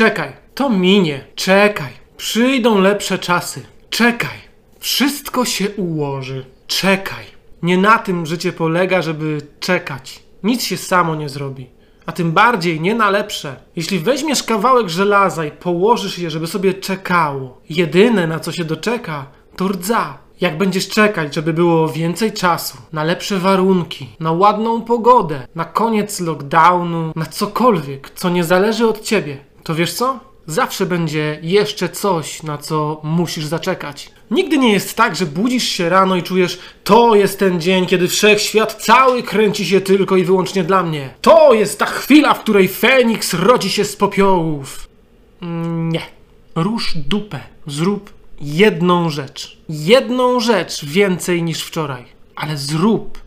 Czekaj, to minie. Czekaj, przyjdą lepsze czasy. Czekaj, wszystko się ułoży. Czekaj. Nie na tym życie polega, żeby czekać. Nic się samo nie zrobi. A tym bardziej nie na lepsze. Jeśli weźmiesz kawałek żelaza i położysz je, żeby sobie czekało, jedyne na co się doczeka, to rdza. Jak będziesz czekać, żeby było więcej czasu, na lepsze warunki, na ładną pogodę, na koniec lockdownu, na cokolwiek, co nie zależy od ciebie, to wiesz co? Zawsze będzie jeszcze coś, na co musisz zaczekać. Nigdy nie jest tak, że budzisz się rano i czujesz, to jest ten dzień, kiedy wszechświat cały kręci się tylko i wyłącznie dla mnie. To jest ta chwila, w której Feniks rodzi się z popiołów. Mm, Nie. Rusz dupę. Zrób jedną rzecz. Jedną rzecz więcej niż wczoraj. Ale zrób.